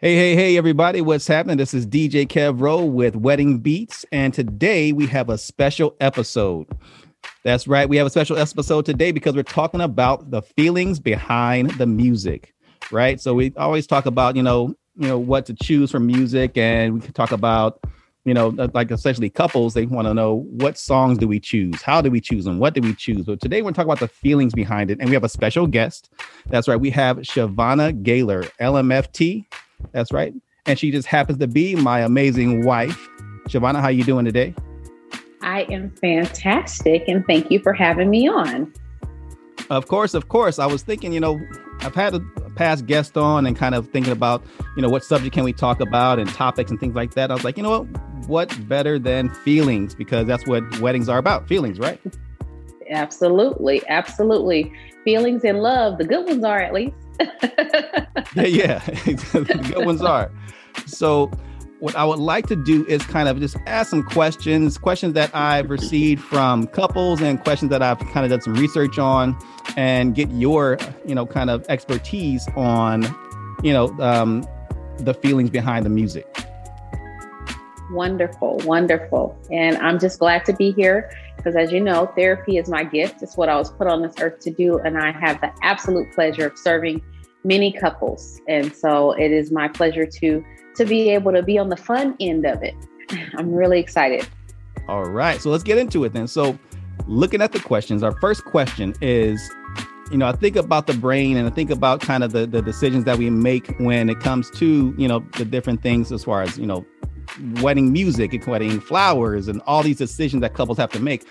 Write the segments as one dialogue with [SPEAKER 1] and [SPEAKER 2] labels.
[SPEAKER 1] Hey, hey, hey, everybody, what's happening? This is DJ Kev Rowe with Wedding Beats, and today we have a special episode. That's right, we have a special episode today because we're talking about the feelings behind the music, right? So we always talk about, you know, you know, what to choose from music, and we can talk about, you know, uh, like essentially couples, they want to know what songs do we choose? How do we choose them? What do we choose? But today we're talking about the feelings behind it, and we have a special guest. That's right, we have Chevonna Gaylor, LMFT that's right. And she just happens to be my amazing wife. Chevonna, how you doing today?
[SPEAKER 2] I am fantastic and thank you for having me on.
[SPEAKER 1] Of course, of course. I was thinking, you know, I've had a past guest on and kind of thinking about, you know, what subject can we talk about and topics and things like that. I was like, you know what? What better than feelings? Because that's what weddings are about feelings, right?
[SPEAKER 2] Absolutely. Absolutely. Feelings and love. The good ones are, at least.
[SPEAKER 1] yeah, yeah. the good ones are. So, what I would like to do is kind of just ask some questions, questions that I've received from couples and questions that I've kind of done some research on and get your, you know, kind of expertise on, you know, um, the feelings behind the music.
[SPEAKER 2] Wonderful, wonderful. And I'm just glad to be here because, as you know, therapy is my gift. It's what I was put on this earth to do. And I have the absolute pleasure of serving many couples. And so it is my pleasure to to be able to be on the fun end of it. I'm really excited.
[SPEAKER 1] All right. So let's get into it then. So looking at the questions, our first question is you know, I think about the brain and I think about kind of the, the decisions that we make when it comes to, you know, the different things as far as, you know, wedding music and wedding flowers and all these decisions that couples have to make.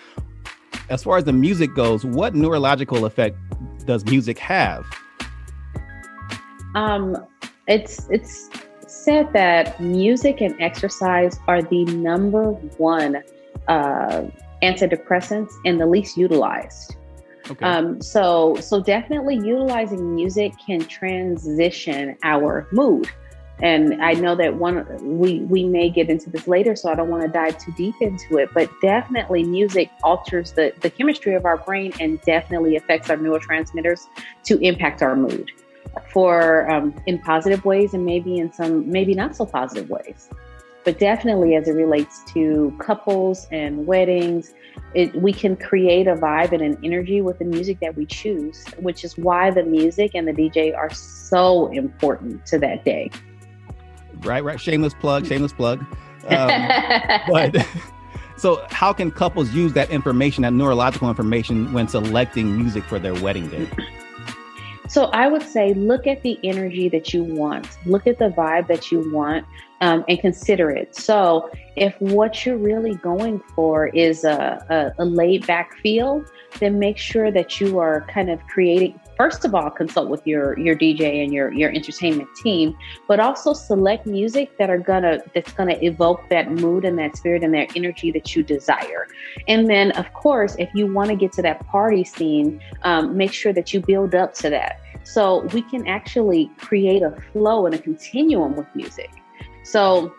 [SPEAKER 1] As far as the music goes, what neurological effect does music have?
[SPEAKER 2] Um, it's it's said that music and exercise are the number one uh, antidepressants and the least utilized. Okay. Um, so so definitely utilizing music can transition our mood. And I know that one we we may get into this later, so I don't want to dive too deep into it. But definitely, music alters the the chemistry of our brain and definitely affects our neurotransmitters to impact our mood for um, in positive ways and maybe in some maybe not so positive ways but definitely as it relates to couples and weddings it, we can create a vibe and an energy with the music that we choose which is why the music and the dj are so important to that day
[SPEAKER 1] right right? Shameless plug shameless plug. Um, but so how can couples use that information that neurological information when selecting music for their wedding day?
[SPEAKER 2] So I would say look at the energy that you want, look at the vibe that you want, um, and consider it. So if what you're really going for is a, a, a laid back feel, then make sure that you are kind of creating first of all consult with your your DJ and your your entertainment team, but also select music that are gonna that's gonna evoke that mood and that spirit and that energy that you desire. And then of course, if you want to get to that party scene, um, make sure that you build up to that. So we can actually create a flow and a continuum with music. So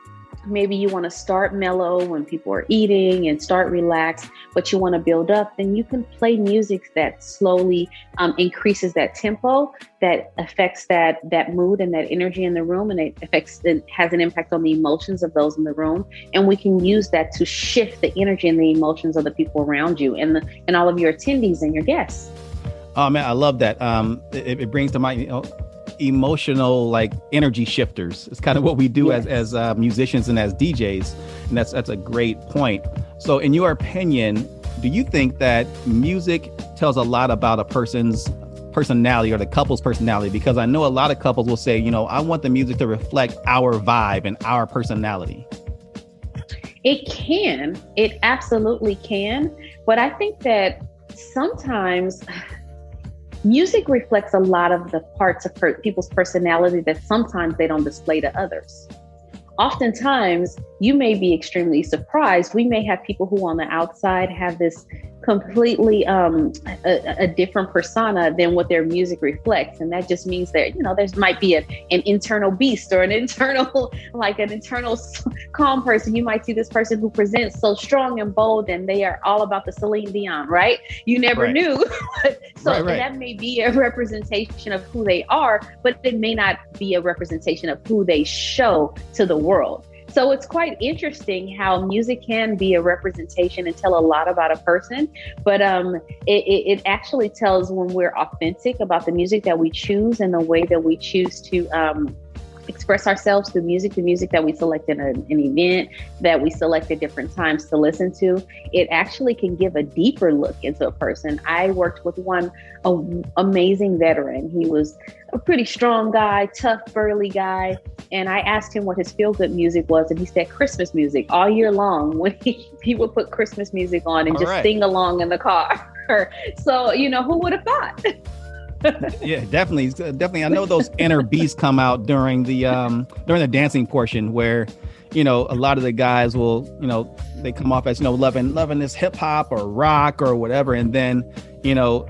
[SPEAKER 2] maybe you want to start mellow when people are eating and start relaxed, but you want to build up, then you can play music that slowly um, increases that tempo, that affects that that mood and that energy in the room, and it affects it has an impact on the emotions of those in the room. And we can use that to shift the energy and the emotions of the people around you and the, and all of your attendees and your guests.
[SPEAKER 1] Oh man, I love that. Um, it, it brings to mind, you know, emotional like energy shifters. It's kind of what we do as as uh, musicians and as DJs, and that's that's a great point. So, in your opinion, do you think that music tells a lot about a person's personality or the couple's personality? Because I know a lot of couples will say, you know, I want the music to reflect our vibe and our personality.
[SPEAKER 2] It can. It absolutely can. But I think that sometimes music reflects a lot of the parts of per- people's personality that sometimes they don't display to others. Oftentimes, you may be extremely surprised. We may have people who on the outside have this completely um, a, a, different persona than what their music reflects. And that just means that you know there might be a, an internal beast or an internal like an internal calm person. You might see this person who presents so strong and bold and they are all about the Celine Dion right? You never right. knew. So right, right. that may be a representation of who they are but it may not be a representation of who they show to the world so it's quite interesting how music can be a representation and tell a lot about a person, but um, it, it, actually tells when we're authentic about the music that we choose and the way that we choose to um, express ourselves through music, the music that we select in a, an event, that we select at different times to listen to, it actually can give a deeper look into a person. I worked with one amazing veteran. He was a pretty strong guy, tough, burly guy. And I asked him what his feel good music was, and he said Christmas music all year long. When he, he would put Christmas music on and all just right. sing along in the car. so, you know, who would have thought?
[SPEAKER 1] yeah, definitely, definitely. I know those inner beasts come out during the um during the dancing portion where, you know, a lot of the guys will, you know, they come off as you know loving loving this hip hop or rock or whatever, and then, you know,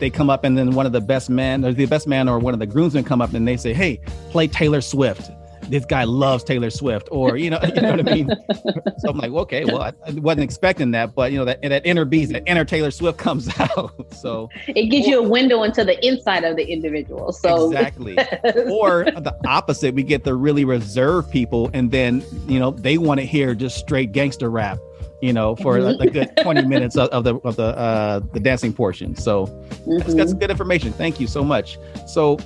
[SPEAKER 1] they come up and then one of the best men or the best man or one of the groomsmen come up and they say, "Hey, play Taylor Swift." this guy loves Taylor Swift, or you know, you know what I mean. so I'm like, okay, well, I, I, wasn't expecting that, but you know, that that inner beast, that inner Taylor Swift comes out. so
[SPEAKER 2] it gives or, you a window into the inside of the individual. So
[SPEAKER 1] exactly, or the opposite, we get the really reserved people, and then you know they want to hear just straight gangster rap you know, for a, a good 20 minutes of, of, the of the uh, the dancing portion. So mm-hmm. that's, that's good information. Thank you so much. So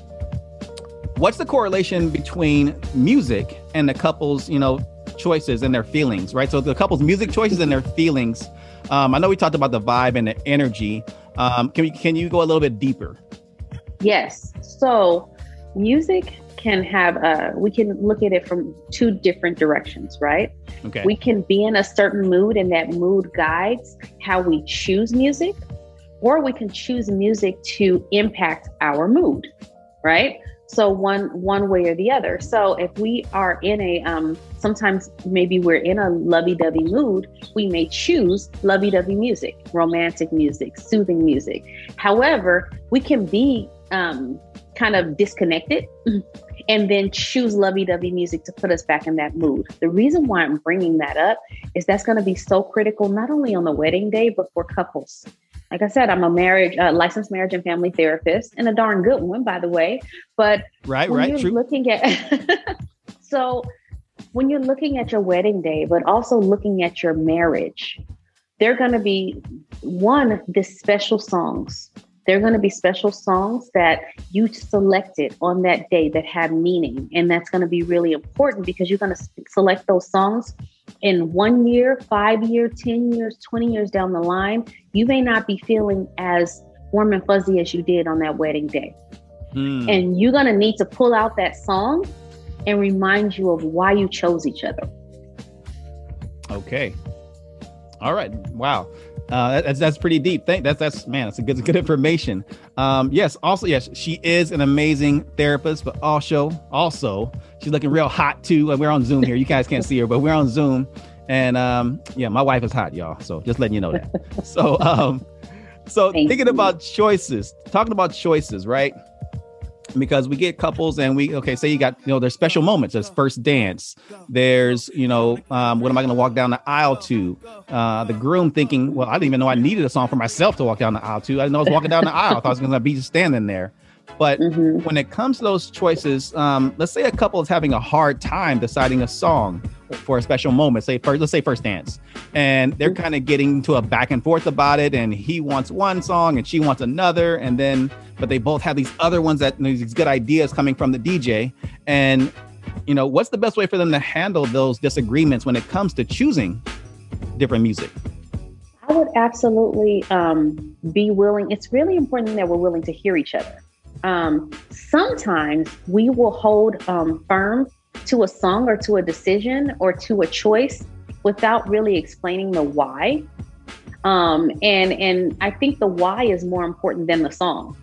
[SPEAKER 1] what's the correlation between music and the couple's you know choices and their feelings right so the couple's music choices and their feelings um, i know we talked about the vibe and the energy um, can, we, can you go a little bit deeper
[SPEAKER 2] yes so music can have uh, we can look at it from two different directions right? Okay. We can be in a certain mood and that mood guides how we choose music or we can choose music to impact our mood right? So one one way or the other. So if we are in a um sometimes maybe we're in a lovey-dovey mood we may choose lovey-dovey music romantic music soothing music. However we can be um kind of disconnected and then choose lovey-dovey music to put us back in that mood the reason why i'm bringing that up is that's going to be so critical not only on the wedding day but for couples like I said, I'm a marriage, uh, licensed marriage and family therapist, and a darn good one, by the way. But
[SPEAKER 1] right, right,
[SPEAKER 2] you're true. looking at so when you're looking at your wedding day, but also looking at your marriage, they're going to be one the special songs. They're going to be special songs that you selected on that day that have meaning, and that's going to be really important because you're going to select those songs in one year, five year, 10 years, 20 years down the line, you may not be feeling as warm and fuzzy as you did on that wedding day. Mm. And you're going to need to pull out that song and remind you of why you chose each other.
[SPEAKER 1] Okay. All right. Wow. Uh, that's that's pretty deep. Thank that's that's man, that's a good good information. Um, yes, also yes, she is an amazing therapist, but also also she's looking real hot too. We're on Zoom here. You guys can't see her, but we're on Zoom, and um, yeah, my wife is hot, y'all. So just letting you know that. so um, so Thank thinking you. about choices, talking about choices, right? Because we get couples and we okay say you got you know there's special moments there's first dance there's you know um, what am i going to walk down the aisle to? Uh, the groom thinking well i didn't even know i needed a song for myself to walk down the aisle to. I didn't know i was walking down the aisle. I thought i was going to be just standing there. But mm-hmm. when it comes to those choices um, let's say a couple is having a hard time deciding a song for a special moment say first let's say first dance and they're kind of getting to a back and forth about it and he wants one song and she wants another and then but they both have these other ones that these good ideas coming from the DJ. And you know, what's the best way for them to handle those disagreements when it comes to choosing different music?
[SPEAKER 2] I would absolutely um, be willing. It's really important that we're willing to hear each other. Um, sometimes we will hold um, firm to a song or to a decision or to a choice without really explaining the why. Um, and and I think the why is more important than the song.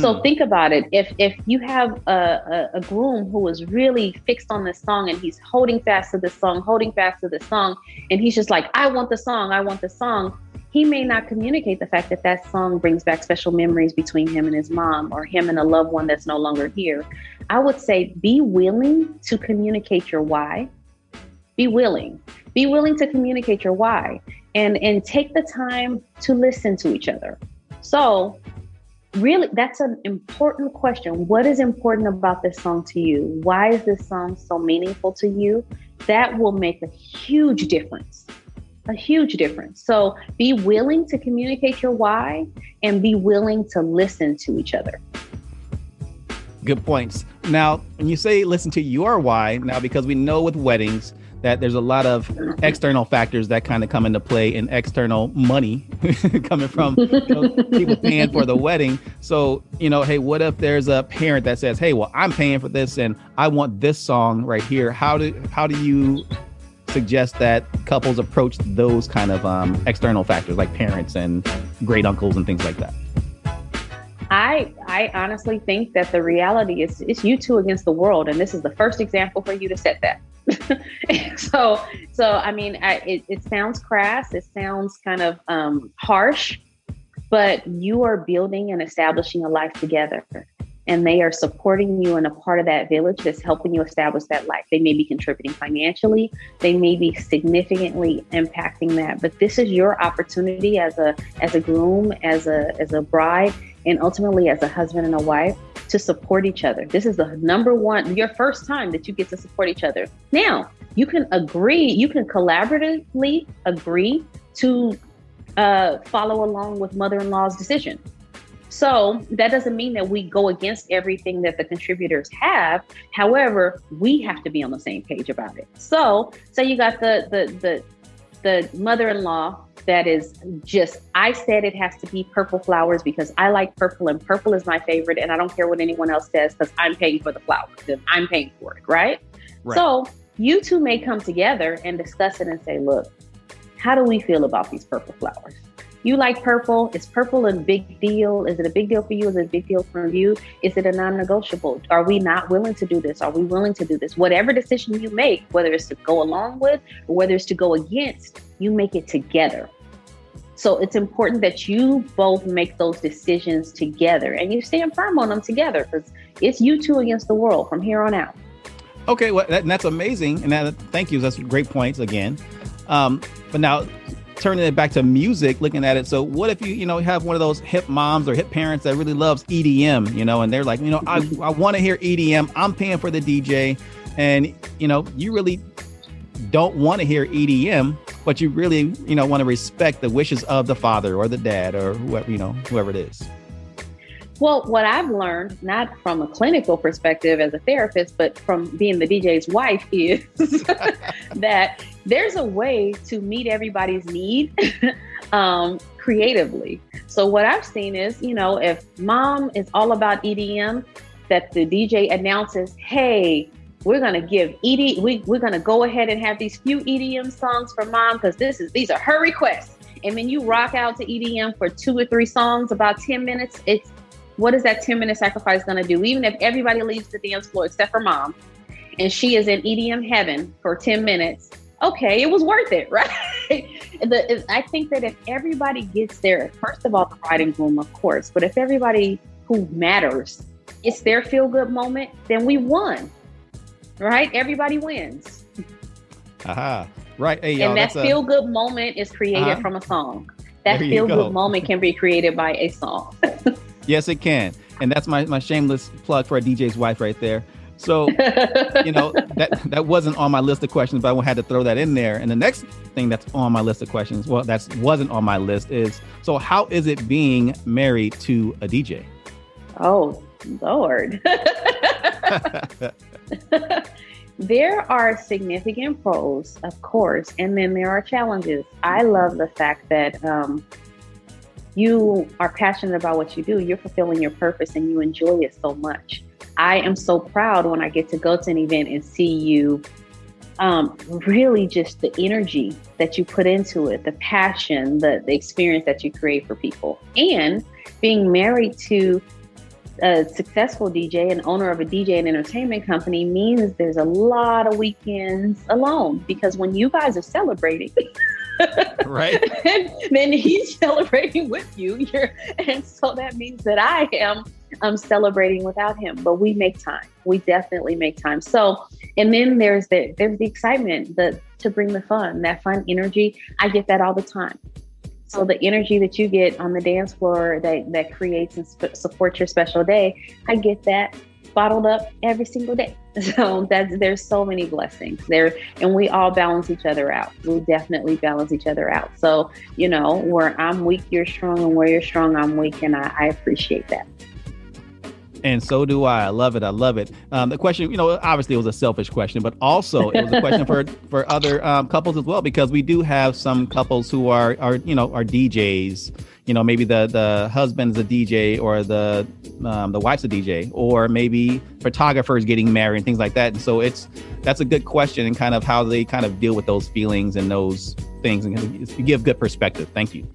[SPEAKER 2] So hmm. think about it. If if you have a, a, a, groom who is really fixed on this song and he's holding fast to this song, holding fast to this song, and he's just like, I want the song, I want the song, he may not communicate the fact that that song brings back special memories between him and his mom or him and a loved one that's no longer here. I would say be willing to communicate your why. Be willing. Be willing to communicate your why and and take the time to listen to each other. So, really that's an important question. What is important about this song to you? Why is this song so meaningful to you? That will make a huge difference a huge difference. So be willing to communicate your why and be willing to listen to each other.
[SPEAKER 1] Good points. Now, when you say listen to your why, now because we know with weddings that there's a lot of external factors that kind of come into play and external money coming from you know, people paying for the wedding. So, you know, hey, what if there's a parent that says, "Hey, well, I'm paying for this and I want this song right here." How do how do you suggest that couples approach those kind of um, external factors like parents and great uncles and things like that?
[SPEAKER 2] I I honestly think that the reality is it's you two against the world, and this is the first example for you to set that. so so I mean I, it, it sounds crass, it sounds kind of um, harsh, but you are building and establishing a life together and they are supporting you and a part of that village that's helping you establish that life. They may be contributing financially, they may be significantly impacting that, but this is your opportunity as a as a groom, as a as a bride, and ultimately as a husband and a wife to support each other. This is the number one, your first time that you get to support each other. Now, you can agree, you can collaboratively agree to uh, follow along with mother in law's decision. So that doesn't mean that we go against everything that the contributors have. However, we have to be on the same page about it. So, so you got the the the the mother-in-law that is just I said it has to be purple flowers because I like purple and purple is my favorite and I don't care what anyone else says because I'm paying for the flowers and I'm paying for it, right? right? So you two may come together and discuss it and say, look, how do we feel about these purple flowers? You like purple. Is purple a big deal? Is it a big deal for you? Is it a big deal for you? Is it a non negotiable? Are we not willing to do this? Are we willing to do this? Whatever decision you make, whether it's to go along with or whether it's to go against, you make it together. So it's important that you both make those decisions together and you stand firm on them together because it's you two against the world from here on out.
[SPEAKER 1] Okay, well, that, that's amazing. And that, thank you. That's great points again. Um, but now, turning it back to music, looking at it. So what if you, you know, have one of those hip moms or hip parents that really loves EDM, you know, and they're like, you know, I, I want to hear EDM. I'm paying for the DJ. And, you know, you really don't want to hear EDM, but you really, you know, want to respect the wishes of the father or the dad or whoever, you know, whoever it is.
[SPEAKER 2] Well, what I've learned, not from a clinical perspective as a therapist, but from being the DJ's wife, is that there's a way to meet everybody's need um, creatively. So, what I've seen is, you know, if mom is all about EDM, that the DJ announces, hey, we're gonna give ED, we, we're gonna go ahead and have these few EDM songs for mom because this is these are her requests. And then you rock out to EDM for two or three songs, about 10 minutes, it's what is that 10 minute sacrifice going to do? Even if everybody leaves the dance floor except for mom, and she is in EDM heaven for 10 minutes, okay, it was worth it, right? the, I think that if everybody gets there, first of all, the bride and groom, of course, but if everybody who matters, it's their feel good moment, then we won, right? Everybody wins.
[SPEAKER 1] Aha. Right. Hey,
[SPEAKER 2] and that feel good moment is created uh-huh. from a song. That feel good moment can be created by a song.
[SPEAKER 1] Yes, it can. And that's my, my shameless plug for a DJ's wife right there. So, you know, that that wasn't on my list of questions, but I had to throw that in there. And the next thing that's on my list of questions, well, that wasn't on my list is so how is it being married to a DJ?
[SPEAKER 2] Oh, Lord. there are significant pros, of course, and then there are challenges. I love the fact that um, you are passionate about what you do, you're fulfilling your purpose and you enjoy it so much. I am so proud when I get to go to an event and see you um, really just the energy that you put into it, the passion, the, the experience that you create for people. And being married to a successful DJ and owner of a DJ and entertainment company means there's a lot of weekends alone because when you guys are celebrating,
[SPEAKER 1] right.
[SPEAKER 2] and then he's celebrating with you. You're, and so that means that I am um, celebrating without him. But we make time. We definitely make time. So, and then there's the there's the excitement, the to bring the fun, that fun energy. I get that all the time. So the energy that you get on the dance floor that that creates and sp- supports your special day, I get that bottled up every single day. So that's there's so many blessings there, and we all balance each other out. We definitely balance each other out. So you know, where I'm weak, you're strong, and where you're strong, I'm weak, and I, I appreciate that
[SPEAKER 1] and so do I. I love it. I love it. Um, the question, you know, obviously it was a selfish question, but also it was a question for for other um, couples as well because we do have some couples who are are you know are DJs. You know, maybe the the husband's a DJ or the um, the wife's a DJ, or maybe photographers getting married and things like that. And so it's that's a good question and kind of how they kind of deal with those feelings and those things and give good perspective. Thank you.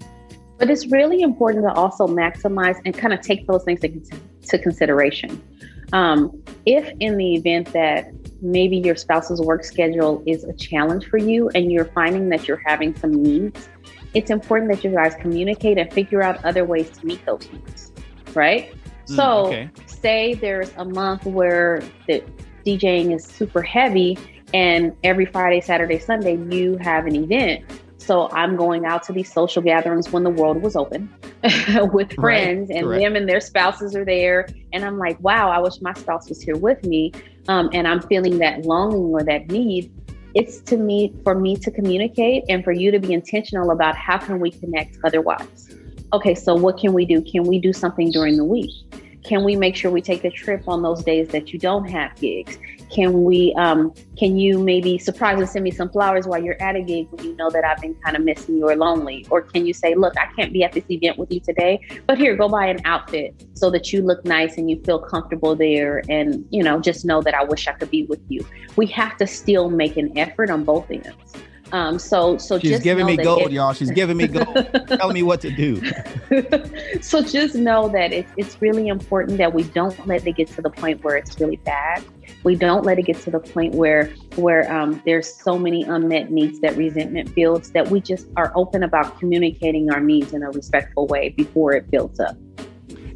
[SPEAKER 2] But it's really important to also maximize and kind of take those things into consideration. Um, if in the event that maybe your spouse's work schedule is a challenge for you and you're finding that you're having some needs, it's important that you guys communicate and figure out other ways to meet those needs, right? Mm, so, okay. say there's a month where the DJing is super heavy, and every Friday, Saturday, Sunday, you have an event so I'm going out to these social gatherings when the world was open with friends, right, and correct. them and their spouses are there. And I'm like, wow, I wish my spouse was here with me. Um, and I'm feeling that longing or that need. It's to me for me to communicate and for you to be intentional about how can we connect otherwise. Okay, so what can we do? Can we do something during the week? Can we make sure we take a trip on those days that you don't have gigs? Can we, um, can you maybe surprise and send me some flowers while you're at a gig when you know that I've been kind of missing you or lonely? Or can you say, look, I can't be at this event with you today, but here, go buy an outfit so that you look nice and you feel comfortable there. And, you know, just know that I wish I could be with you. We have to still make an effort on both ends. Um, so so
[SPEAKER 1] she's giving me gold, it, y'all. She's giving me gold, telling me what to do.
[SPEAKER 2] so just know that it's it's really important that we don't let it get to the point where it's really bad. We don't let it get to the point where where um, there's so many unmet needs that resentment builds. That we just are open about communicating our needs in a respectful way before it builds up.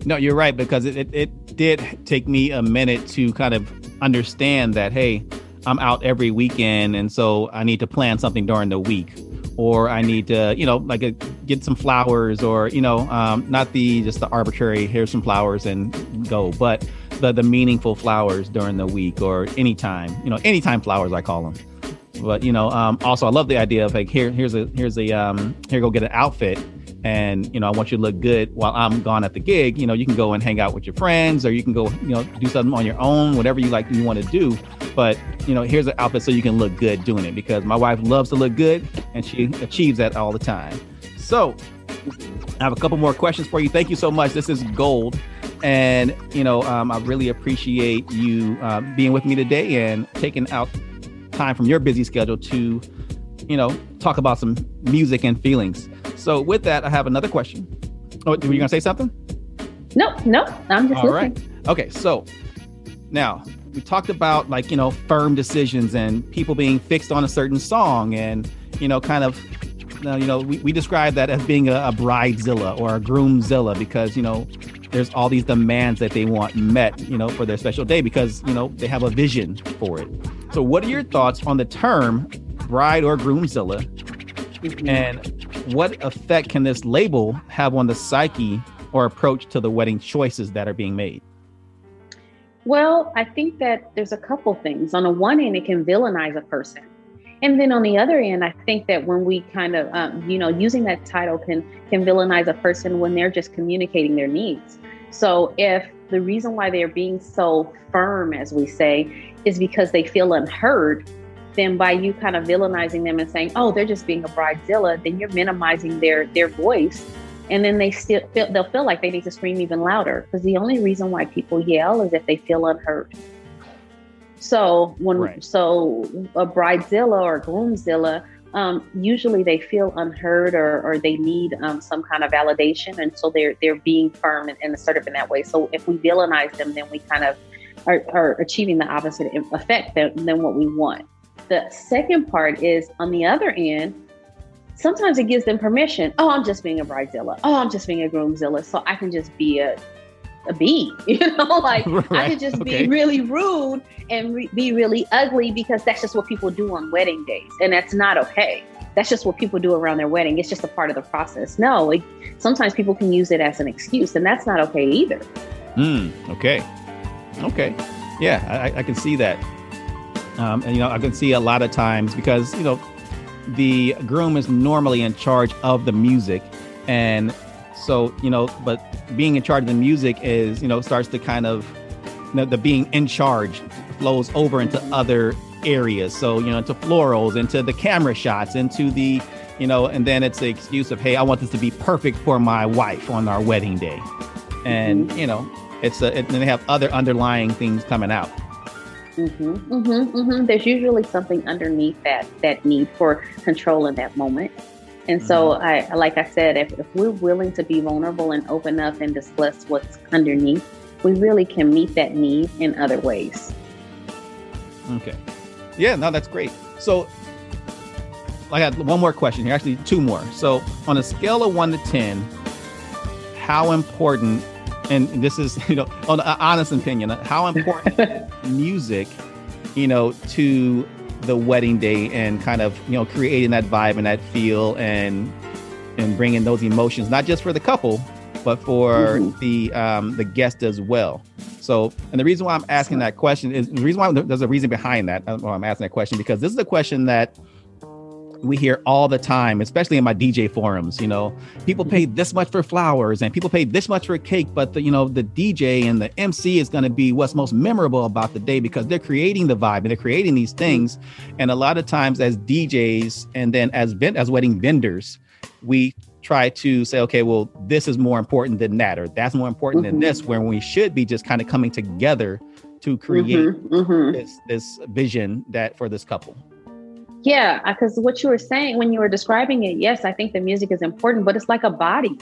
[SPEAKER 1] No, you're right because it, it, it did take me a minute to kind of understand that hey I'm out every weekend, and so I need to plan something during the week, or I need to, you know, like a, get some flowers, or you know, um, not the just the arbitrary here's some flowers and go, but the the meaningful flowers during the week or anytime, you know, anytime flowers I call them. But you know, um, also I love the idea of like here here's a here's a um, here go get an outfit and you know i want you to look good while i'm gone at the gig you know you can go and hang out with your friends or you can go you know do something on your own whatever you like you want to do. But you know here's an outfit so you can look good doing it because my wife loves to look good and she achieves that all the time. So i have a couple more questions for you. Thank you so much. This is gold. And you know um, i really appreciate you uh, being with me today and taking out time from your busy schedule to you know talk about some music and feelings so with that, I have another question. Oh, were you gonna say something?
[SPEAKER 2] No, no, I'm just
[SPEAKER 1] All listening. right. Okay, so now we talked about like you know firm decisions and people being fixed on a certain song and you know kind of you know we, we describe that as being a, a bridezilla or a groomzilla because you know there's all these demands that they want met you know for their special day because you know they have a vision for it so what are your thoughts on the term bride or groomzilla mm-hmm. and what effect can this label have on the psyche or approach to the wedding choices that are being made?
[SPEAKER 2] Well, I think that there's a couple things. On the one end, it can villainize a person. And then on the other end, I think that when we kind of, um, you know, using that title can can villainize a person when they're just communicating their needs. So if the reason why they're being so firm, as we say, is because they feel unheard, then by you kind of villainizing them and saying, "Oh, they're just being a bridezilla," then you're minimizing their their voice, and then they still feel they'll feel like they need to scream even louder because the only reason why people yell is if they feel unheard. So when right. so a bridezilla or a groomzilla, um, usually they feel unheard or, or they need um, some kind of validation, and so they're they're being firm and, and assertive in that way. So if we villainize them, then we kind of are, are achieving the opposite effect than, than what we want. The second part is on the other end, sometimes it gives them permission. Oh, I'm just being a bridezilla. Oh, I'm just being a groomzilla. So I can just be a a bee, you know, like right. I could just okay. be really rude and re- be really ugly because that's just what people do on wedding days, and that's not okay. That's just what people do around their wedding. It's just a part of the process. No, it, sometimes people can use it as an excuse, and that's not okay either.
[SPEAKER 1] Hmm. Okay. Okay. Yeah, I, I can see that. Um, and you know, I can see a lot of times because you know the groom is normally in charge of the music. And so you know but being in charge of the music is you know starts to kind of you know the being in charge flows over into other areas. So you know into florals into the camera shots into the you know and then it's the excuse of hey i want this to be perfect for my wife on our wedding day. And mm-hmm. you know it's a and they have other underlying things coming out
[SPEAKER 2] Mm-hmm, mm-hmm, mm-hmm. There's usually something underneath that that need for control in that moment. And so, mm-hmm. I like I said, if, if we're willing to be vulnerable and open up and discuss what's underneath, we really can meet that need in other ways.
[SPEAKER 1] Okay. Yeah, no, that's great. So, I got one more question here, actually, two more. So, on a scale of one to 10, how important and this is you know on an honest opinion how important music you know to the wedding day and kind of you know creating that vibe and that feel and and bringing those emotions not just for the couple but for mm-hmm. the um the guest as well so and the reason why i'm asking that question is the reason why there's a reason behind that uh, i'm asking that question because this is a question that we hear all the time, especially in my DJ forums. You know, people pay this much for flowers and people pay this much for cake, but the, you know the DJ and the MC is going to be what's most memorable about the day because they're creating the vibe and they're creating these things. And a lot of times, as DJs and then as vent as wedding vendors, we try to say, okay, well, this is more important than that, or that's more important mm-hmm. than this, where we should be just kind of coming together to create mm-hmm. Mm-hmm. this this vision that for this couple.
[SPEAKER 2] Yeah, because what you were saying when you were describing it, yes, I think the music is important, but it's like a body.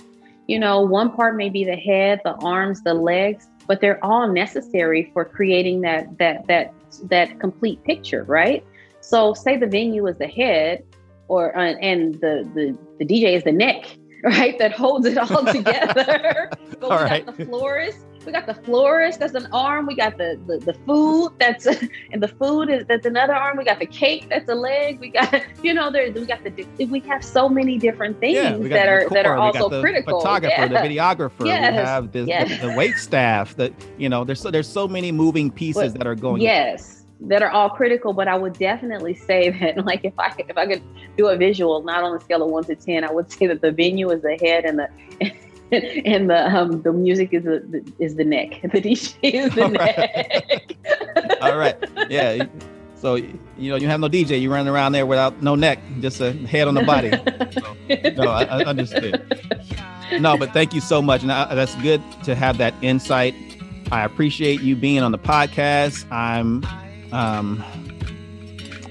[SPEAKER 2] You know, one part may be the head, the arms, the legs, but they're all necessary for creating that that that that complete picture, right? So, say the venue is the head, or uh, and the the the DJ is the neck, right? That holds it all together. but all we right. the florist we got the florist that's an arm. We got the the, the food that's a, and the food is that's another arm. We got the cake that's a leg. We got you know there we got the we have so many different things yeah, that are that are also
[SPEAKER 1] the
[SPEAKER 2] critical.
[SPEAKER 1] photographer yeah. the videographer yes. we have this, yes. the, the wait staff that you know there's so there's so many moving pieces that are going
[SPEAKER 2] yes that are all critical but i would definitely say that like if i if i could do a visual not on a scale of one to ten i would say that the venue is the head and the and the um, the music is the is the neck. The DJ is the All neck.
[SPEAKER 1] Right. All right. Yeah. So you know you have no DJ. You run around there without no neck, just a head on the body. So, no, I, I, understood. No, but thank you so much, and I, that's good to have that insight. I appreciate you being on the podcast. I'm um,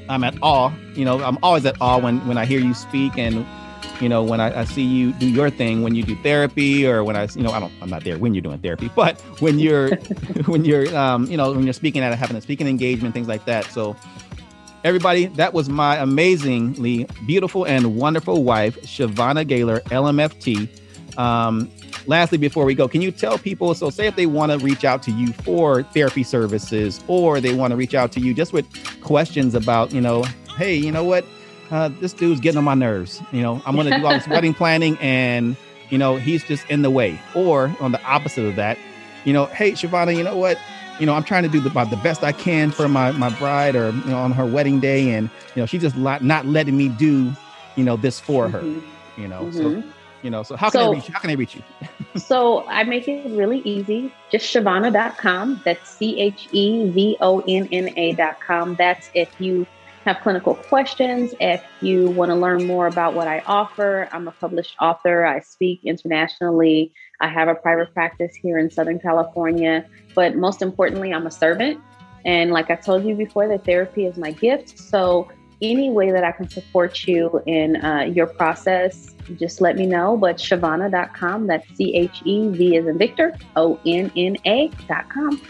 [SPEAKER 1] I'm at awe. You know, I'm always at awe when when I hear you speak and you know when I, I, see you do your thing when you do therapy or when i you know i don't i'm not there when you're doing therapy but when you're when you're um you know when you're speaking at having a speaking engagement things like that. So everybody that was my amazingly beautiful and wonderful wife chevonna gaylor lmft um lastly before we go can you tell people so say if they want to reach out to you for therapy services or they want to reach out to you just with questions about you know hey you know what uh, this dude's getting on my nerves. You know, I'm going to do all this wedding planning and, you know, he's just in the way. Or on the opposite of that, you know, hey, Chevonna, you know what? You know, I'm trying to do the, the best I can for my, my bride or, you know, on her wedding day. And, you know, she's just not, letting me do, you know, this for her, mm-hmm. you know, mm-hmm. so, you know, so how can so, I reach you? How can I reach you?
[SPEAKER 2] so I make it really easy. Just Chevonna.com. That's C H E V O N N A.com. That's if you have clinical questions, if you want to learn more about what I offer, I'm a published author. I speak internationally. I have a private practice here in Southern California. But most importantly, I'm a servant. And like I told you before, the therapy is my gift. So any way that I can support you in uh, your process, just let me know. But Chevonna.com, that's C H E V as in Victor, O N N A.com.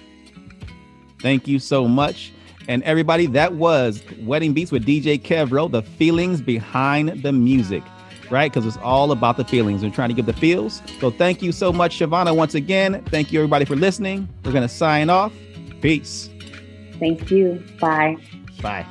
[SPEAKER 1] Thank you so much. And everybody, that was Wedding Beats with DJ Kev Rowe, the feelings behind the music. right? Because it's all about the feelings and trying to give the feels. So thank you so much, Chevonna, once again. Thank you, everybody, for listening. We're going to sign off. Peace.
[SPEAKER 2] Thank you. Bye.
[SPEAKER 1] Bye.